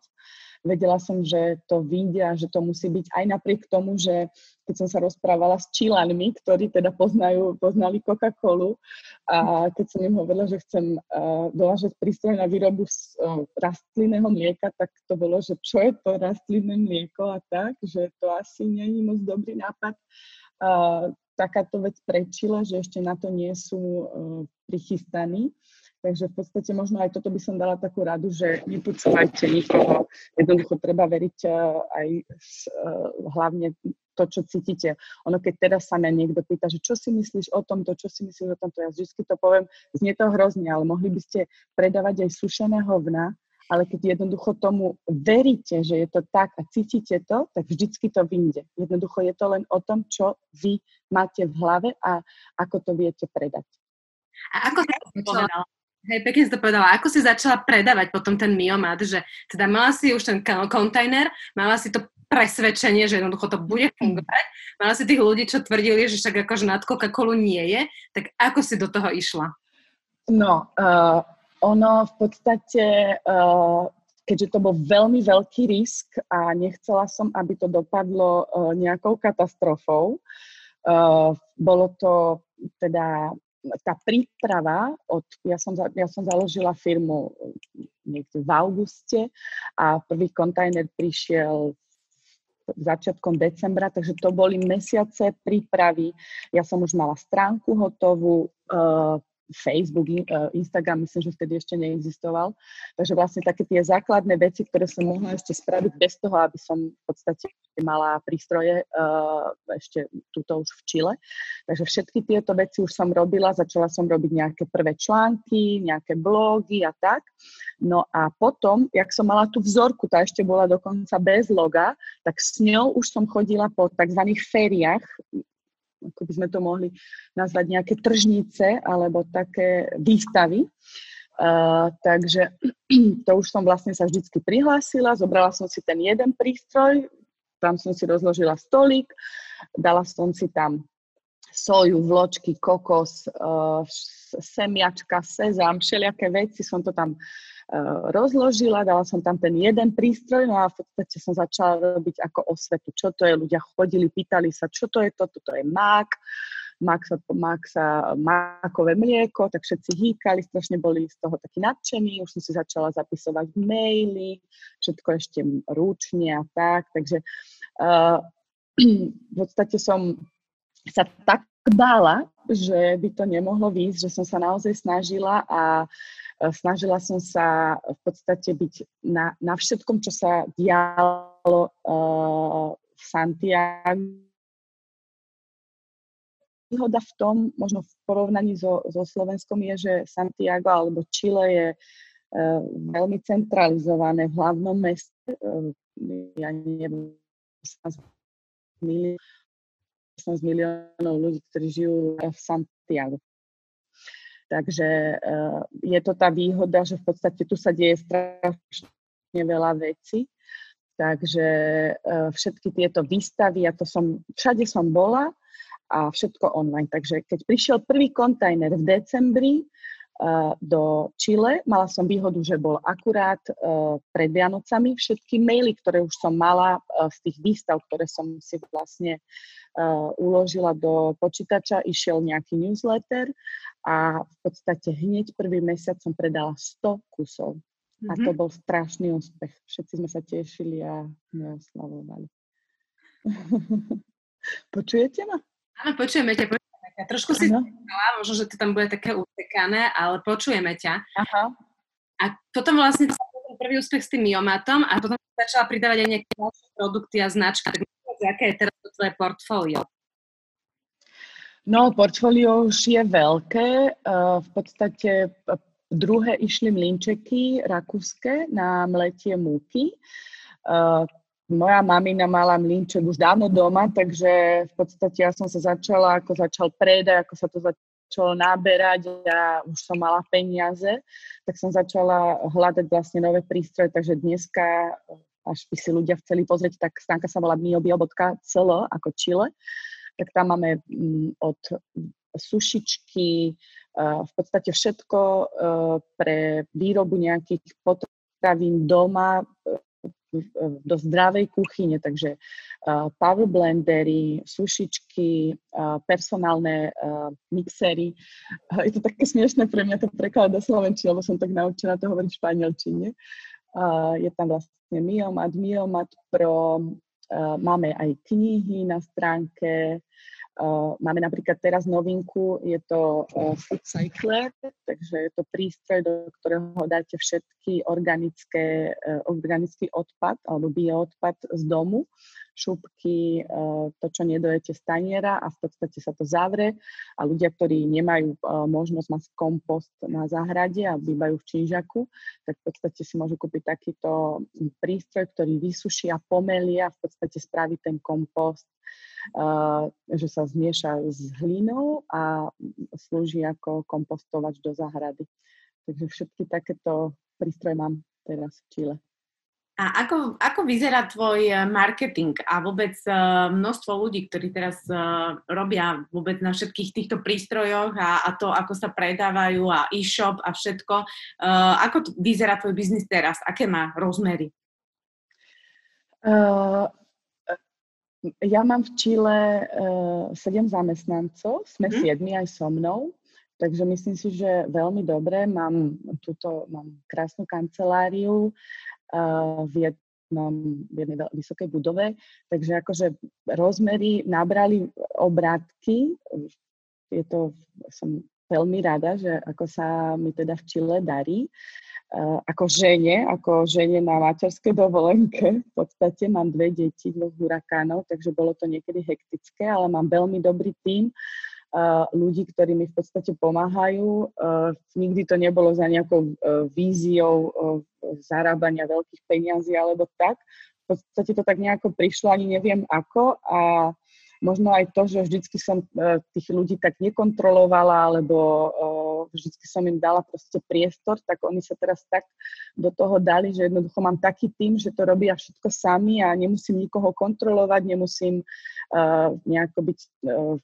Vedela som, že to vyjde a že to musí byť aj napriek tomu, že keď som sa rozprávala s Čilanmi, ktorí teda poznajú, poznali Coca-Colu a keď som im hovorila, že chcem uh, dovážať prístroj na výrobu z uh, rastlinného mlieka, tak to bolo, že čo je to rastlinné mlieko a tak, že to asi nie je moc dobrý nápad. Uh, takáto vec prečila, že ešte na to nie sú uh, prichystaní. Takže v podstate možno aj toto by som dala takú radu, že nepočúvajte nikoho. Jednoducho treba veriť uh, aj uh, hlavne to, čo cítite. Ono, keď teraz sa mňa niekto pýta, že čo si myslíš o tomto, čo si myslíš o tomto, ja vždy to poviem, znie to hrozne, ale mohli by ste predávať aj sušené hovna, ale keď jednoducho tomu veríte, že je to tak a cítite to, tak vždycky to vyjde. Jednoducho je to len o tom, čo vy máte v hlave a ako to viete predať. A ako to povedala? Hej, pekne si to povedala. Ako si začala predávať potom ten miomat, že teda mala si už ten kontajner, mala si to presvedčenie, že jednoducho to bude fungovať, mala si tých ľudí, čo tvrdili, že však akože nad Coca-Colu nie je, tak ako si do toho išla? No, uh, ono v podstate, uh, keďže to bol veľmi veľký risk a nechcela som, aby to dopadlo uh, nejakou katastrofou, uh, bolo to teda tá príprava, od, ja, som, ja som založila firmu niekde v auguste a prvý kontajner prišiel začiatkom decembra, takže to boli mesiace prípravy. Ja som už mala stránku hotovú, uh, Facebook, e, Instagram, myslím, že vtedy ešte neexistoval. Takže vlastne také tie základné veci, ktoré som mohla ešte spraviť bez toho, aby som v podstate mala prístroje uh, ešte túto už v Čile. Takže všetky tieto veci už som robila, začala som robiť nejaké prvé články, nejaké blogy a tak. No a potom, jak som mala tú vzorku, tá ešte bola dokonca bez loga, tak s ňou už som chodila po tzv. fériách ako by sme to mohli nazvať nejaké tržnice alebo také výstavy. Uh, takže <clears throat> to už som vlastne sa vždycky prihlásila, zobrala som si ten jeden prístroj, tam som si rozložila stolík, dala som si tam soju, vločky, kokos, uh, semiačka, sezam, všelijaké veci som to tam rozložila, dala som tam ten jeden prístroj, no a v podstate som začala robiť ako osvetu, čo to je, ľudia chodili, pýtali sa, čo to je to, toto je mák, mák sa, mák sa, mákové mlieko, tak všetci hýkali, strašne boli z toho takí nadšení, už som si začala zapisovať maily, všetko ešte ručne a tak, takže uh, <clears throat> v podstate som sa tak bála, že by to nemohlo výjsť, že som sa naozaj snažila a snažila som sa v podstate byť na, na všetkom, čo sa dialo uh, v Santiago. Výhoda v tom, možno v porovnaní so, so Slovenskom, je, že Santiago alebo Chile je uh, veľmi centralizované v hlavnom meste. Uh, ja neviem, 18 miliónov ľudí, ktorí žijú v Santiago. Takže uh, je to tá výhoda, že v podstate tu sa deje strašne veľa vecí. Takže uh, všetky tieto výstavy, a to som, všade som bola a všetko online. Takže keď prišiel prvý kontajner v decembri do Chile, mala som výhodu, že bol akurát uh, pred Vianocami. Všetky maily, ktoré už som mala uh, z tých výstav, ktoré som si vlastne uh, uložila do počítača, išiel nejaký newsletter a v podstate hneď prvý mesiac som predala 100 kusov. Mm-hmm. A to mhm. bol strašný úspech. Všetci sme sa tešili a oslavovali. <laughs> Počujete ma? Áno, počujeme ťa. Ťa. Trošku si povedala, možno, že to tam bude také utekané, ale počujeme ťa. Aha. A potom vlastne prvý úspech s tým miomatom a potom začala pridávať aj nejaké ďalšie produkty a značky. Tak aké je teraz to tvoje portfólio? No, portfólio už je veľké. V podstate druhé išli mlinčeky rakúske na mletie múky. Moja mamina mala mlinček už dávno doma, takže v podstate ja som sa začala, ako začal predaj, ako sa to začalo naberať a už som mala peniaze, tak som začala hľadať vlastne nové prístroje, takže dneska, až by si ľudia chceli pozrieť, tak stránka sa volá miobio.cl ako Chile. Tak tam máme mm, od sušičky, v podstate všetko pre výrobu nejakých potravín doma, do zdravej kuchyne, takže power blendery, sušičky, personálne mixery. Je to také smiešné pre mňa to prekladať do slovenčiny, lebo som tak naučená to hovoriť v španielčine. Je tam vlastne Miomat, Miomat Pro, máme aj knihy na stránke, Uh, máme napríklad teraz novinku, je to uh, Food Cycler, takže je to prístroj, do ktorého dáte všetky organické, organický odpad alebo bioodpad z domu, šupky, uh, to, čo nedojete z taniera a v podstate sa to zavre a ľudia, ktorí nemajú uh, možnosť mať kompost na záhrade a bývajú v činžaku, tak v podstate si môžu kúpiť takýto prístroj, ktorý vysuší a pomelie a v podstate spraví ten kompost že sa zmieša s hlinou a slúži ako kompostovač do záhrady. Takže všetky takéto prístroje mám teraz v Čile. A ako, ako vyzerá tvoj eh, marketing a vôbec uh, množstvo ľudí, ktorí teraz uh, robia vôbec na všetkých týchto prístrojoch a, a to, ako sa predávajú a e-shop a všetko. Ako vyzerá tvoj biznis teraz? Aké má rozmery? Uh, ja mám v Čile uh, sedem zamestnancov, sme mm. siedmi aj so mnou, takže myslím si, že veľmi dobre. Mám túto, mám krásnu kanceláriu v jednom, v jednej vysokej budove, takže akože rozmery nabrali obrátky. Je to, som veľmi rada, že ako sa mi teda v Čile darí. Eh, ako žene, ako žene na materskej dovolenke. V podstate mám dve deti, dvoch hurakánov, takže bolo to niekedy hektické, ale mám veľmi dobrý tím ľudí, ktorí mi v podstate pomáhajú. Nikdy to nebolo za nejakou uh, víziou zarábania veľkých peniazí alebo tak. V podstate to tak nejako prišlo, ani neviem ako a možno aj to, že vždycky som tých ľudí tak nekontrolovala, alebo vždycky som im dala proste priestor, tak oni sa teraz tak do toho dali, že jednoducho mám taký tým, že to robia všetko sami a nemusím nikoho kontrolovať, nemusím uh, nejako byť uh,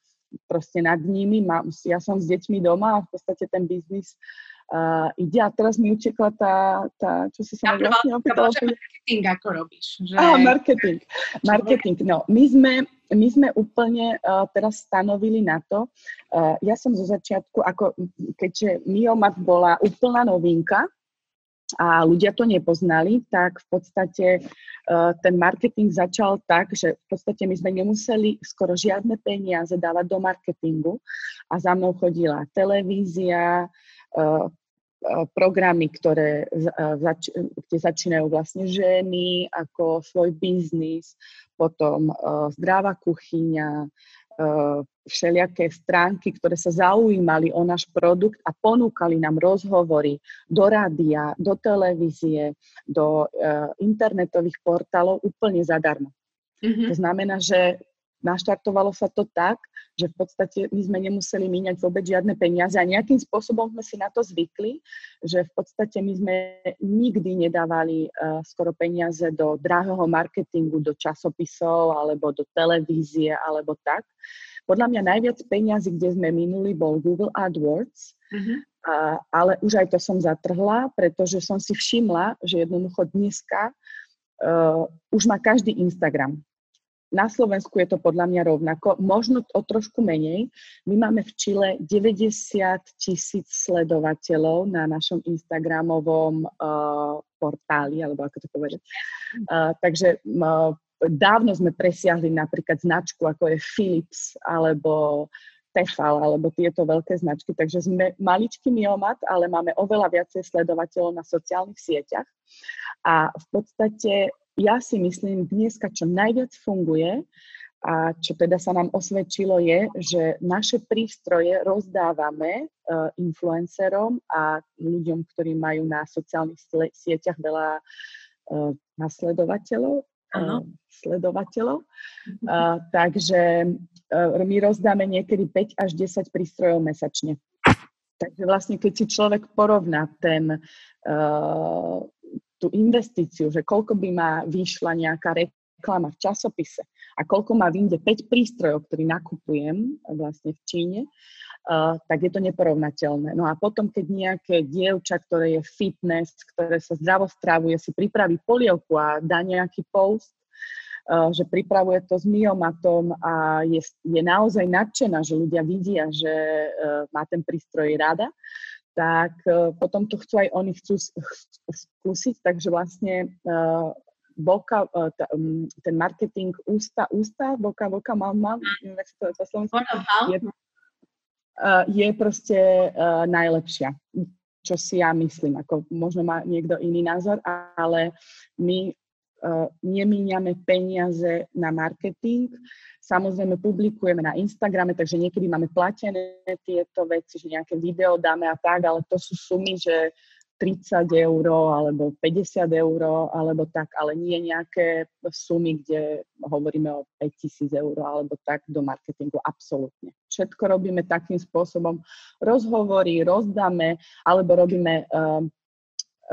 proste nad nimi. Mám, ja som s deťmi doma a v podstate ten biznis uh, ide. A teraz mi utekla tá, tá čo si sa ma vlastne opýtala. marketing ako robíš. Že... Á, marketing. Marketing, no. My sme, my sme úplne uh, teraz stanovili na to, uh, ja som zo začiatku, ako keďže Miomat bola úplná novinka, a ľudia to nepoznali, tak v podstate uh, ten marketing začal tak, že v podstate my sme nemuseli skoro žiadne peniaze dávať do marketingu a za mnou chodila televízia, uh, programy, ktoré, kde začínajú vlastne ženy ako svoj biznis, potom zdravá kuchyňa, všelijaké stránky, ktoré sa zaujímali o náš produkt a ponúkali nám rozhovory do rádia, do televízie, do uh, internetových portálov úplne zadarmo. Mm-hmm. To znamená, že naštartovalo sa to tak, že v podstate my sme nemuseli míňať vôbec žiadne peniaze a nejakým spôsobom sme si na to zvykli, že v podstate my sme nikdy nedávali uh, skoro peniaze do drahého marketingu, do časopisov alebo do televízie alebo tak. Podľa mňa najviac peniazy, kde sme minuli, bol Google AdWords, uh-huh. uh, ale už aj to som zatrhla, pretože som si všimla, že jednoducho dneska uh, už má každý Instagram. Na Slovensku je to podľa mňa rovnako, možno o trošku menej. My máme v Čile 90 tisíc sledovateľov na našom Instagramovom uh, portáli, alebo ako to povedať. Uh, takže uh, dávno sme presiahli napríklad značku, ako je Philips, alebo Tefal, alebo tieto veľké značky. Takže sme maličký miomat, ale máme oveľa viacej sledovateľov na sociálnych sieťach. A v podstate ja si myslím, dneska čo najviac funguje a čo teda sa nám osvedčilo je, že naše prístroje rozdávame uh, influencerom a ľuďom, ktorí majú na sociálnych sieťach veľa uh, nasledovateľov, uh, sledovateľov. Uh, takže uh, my rozdáme niekedy 5 až 10 prístrojov mesačne. Takže vlastne, keď si človek porovná ten uh, tú investíciu, že koľko by ma vyšla nejaká reklama v časopise a koľko ma vyjde 5 prístrojov, ktorý nakupujem vlastne v Číne, uh, tak je to neporovnateľné. No a potom, keď nejaké dievča, ktoré je fitness, ktoré sa zdravo stravuje, si pripraví polievku a dá nejaký post, uh, že pripravuje to s myomatom a je, je naozaj nadšená, že ľudia vidia, že uh, má ten prístroj rada, tak potom to chcú aj oni chcú skúsiť, takže vlastne boka, ten marketing ústa, ústa, boka, boka, mám, mám, jak sa to po slovensku, je, uh, je proste uh, najlepšia, čo si ja myslím. Ako možno má niekto iný názor, ale my uh, nemíňame peniaze na marketing. Samozrejme publikujeme na Instagrame, takže niekedy máme platené tieto veci, že nejaké video dáme a tak, ale to sú sumy, že 30 eur alebo 50 eur alebo tak, ale nie nejaké sumy, kde hovoríme o 5000 eur alebo tak do marketingu. Absolútne. Všetko robíme takým spôsobom. Rozhovory rozdáme alebo robíme um,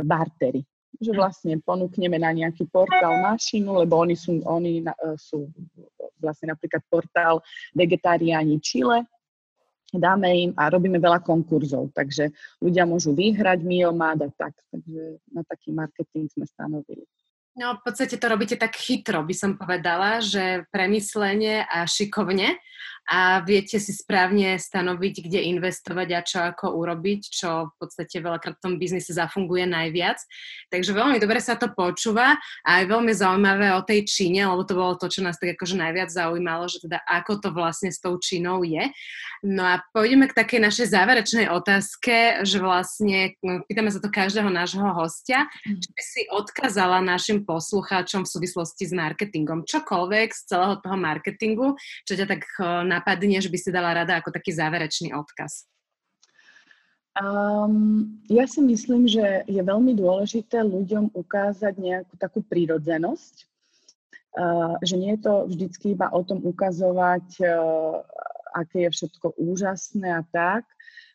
bartery. Že vlastne ponúkneme na nejaký portál mašinu, lebo oni sú, oni uh, sú vlastne napríklad portál Vegetariáni Chile, dáme im a robíme veľa konkurzov, takže ľudia môžu vyhrať Miomád a tak, takže na taký marketing sme stanovili. No, v podstate to robíte tak chytro, by som povedala, že premyslenie a šikovne a viete si správne stanoviť, kde investovať a čo ako urobiť, čo v podstate veľakrát v tom biznise zafunguje najviac. Takže veľmi dobre sa to počúva a je veľmi zaujímavé o tej Číne, lebo to bolo to, čo nás tak akože najviac zaujímalo, že teda ako to vlastne s tou Čínou je. No a pôjdeme k takej našej záverečnej otázke, že vlastne no, pýtame sa to každého nášho hostia, či by si odkázala našim poslucháčom v súvislosti s marketingom. Čokoľvek z celého toho marketingu, čo ťa tak eh, napadne, že by si dala rada ako taký záverečný odkaz. Um, ja si myslím, že je veľmi dôležité ľuďom ukázať nejakú takú prírodzenosť, uh, že nie je to vždycky iba o tom ukazovať, uh, aké je všetko úžasné a tak.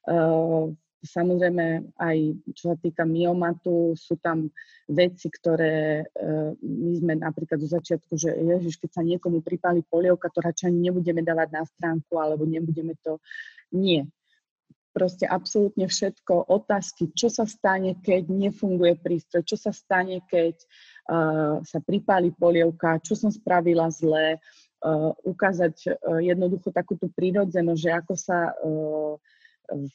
Uh, Samozrejme, aj čo sa týka myomatu, sú tam veci, ktoré uh, my sme napríklad zo začiatku, že ježiš, keď sa niekomu pripáli polievka, to radšej nebudeme dávať na stránku, alebo nebudeme to... Nie. Proste absolútne všetko, otázky, čo sa stane, keď nefunguje prístroj, čo sa stane, keď uh, sa pripáli polievka, čo som spravila zle, uh, ukázať uh, jednoducho takúto prírodzenosť, že ako sa uh, v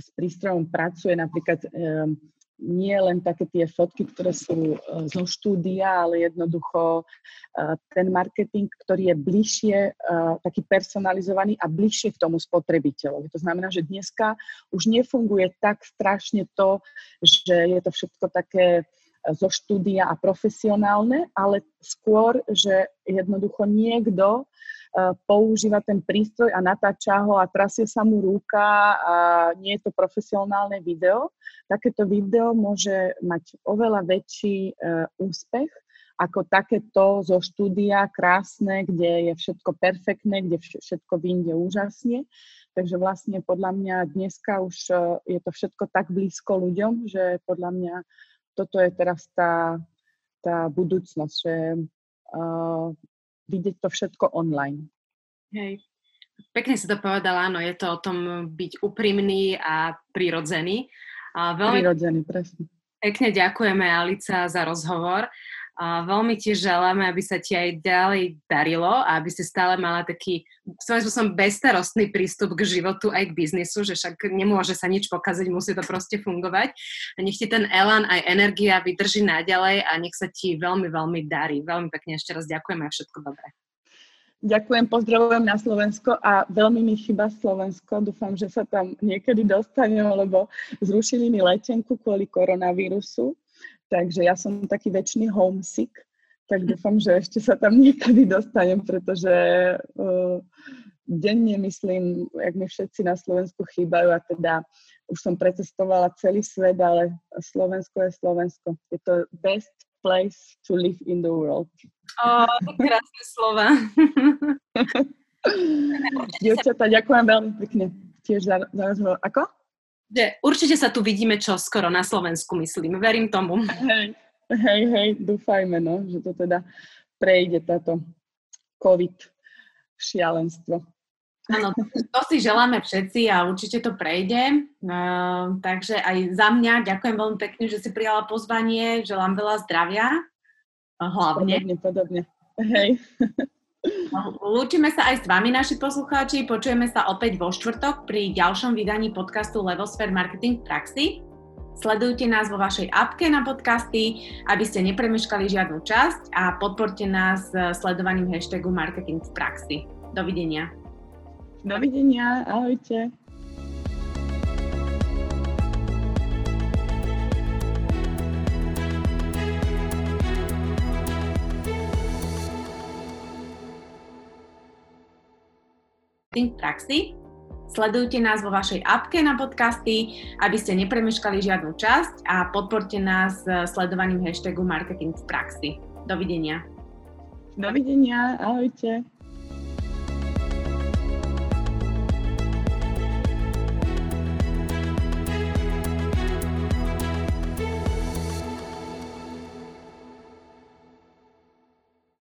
s prístrojom pracuje, napríklad um, nie len také tie fotky, ktoré sú uh, zo štúdia, ale jednoducho uh, ten marketing, ktorý je bližšie, uh, taký personalizovaný a bližšie k tomu spotrebiteľovi. To znamená, že dneska už nefunguje tak strašne to, že je to všetko také zo štúdia a profesionálne, ale skôr, že jednoducho niekto E, používa ten prístroj a natáča ho a trasie sa mu ruka a nie je to profesionálne video, takéto video môže mať oveľa väčší e, úspech ako takéto zo štúdia krásne, kde je všetko perfektné, kde všetko vyjde úžasne. Takže vlastne podľa mňa dneska už e, je to všetko tak blízko ľuďom, že podľa mňa toto je teraz tá, tá budúcnosť, že uh, vidieť to všetko online. Hej. Pekne si to povedala, áno, je to o tom byť úprimný a prirodzený. A veľmi prirodzený, presne. Pekne ďakujeme, Alica, za rozhovor. A veľmi ti želáme, aby sa ti aj ďalej darilo a aby si stále mala taký svojím som bezstarostný prístup k životu aj k biznisu, že však nemôže sa nič pokaziť, musí to proste fungovať. A nech ti ten elan aj energia vydrží naďalej a nech sa ti veľmi, veľmi darí. Veľmi pekne ešte raz ďakujeme a všetko dobré. Ďakujem, pozdravujem na Slovensko a veľmi mi chýba Slovensko. Dúfam, že sa tam niekedy dostanem, lebo zrušili mi letenku kvôli koronavírusu. Takže ja som taký väčší homesick, tak dúfam, že ešte sa tam niekedy dostanem, pretože uh, denne myslím, jak mi všetci na Slovensku chýbajú a teda už som precestovala celý svet, ale Slovensko je Slovensko. Je to best place to live in the world. Ó, krásne slova. <laughs> Dievčatá, ďakujem veľmi pekne tiež za, za rozhovor. Ako? Že určite sa tu vidíme čo skoro na Slovensku, myslím. Verím tomu. Hej, hej, hej, dúfajme, no, že to teda prejde táto COVID šialenstvo. Áno, to si želáme všetci a určite to prejde. Uh, takže aj za mňa ďakujem veľmi pekne, že si prijala pozvanie. Želám veľa zdravia. Hlavne. Podobne, podobne. Hej. Lúčime sa aj s vami, naši poslucháči. Počujeme sa opäť vo štvrtok pri ďalšom vydaní podcastu Levosphere Marketing v praxi. Sledujte nás vo vašej apke na podcasty, aby ste nepremeškali žiadnu časť a podporte nás sledovaním hashtagu Marketing v praxi. Dovidenia. Dovidenia, ahojte. V praxi Sledujte nás vo vašej apke na podcasty, aby ste nepremeškali žiadnu časť a podporte nás sledovaním hashtagu Marketing v praxi. Dovidenia. Dovidenia, ahojte.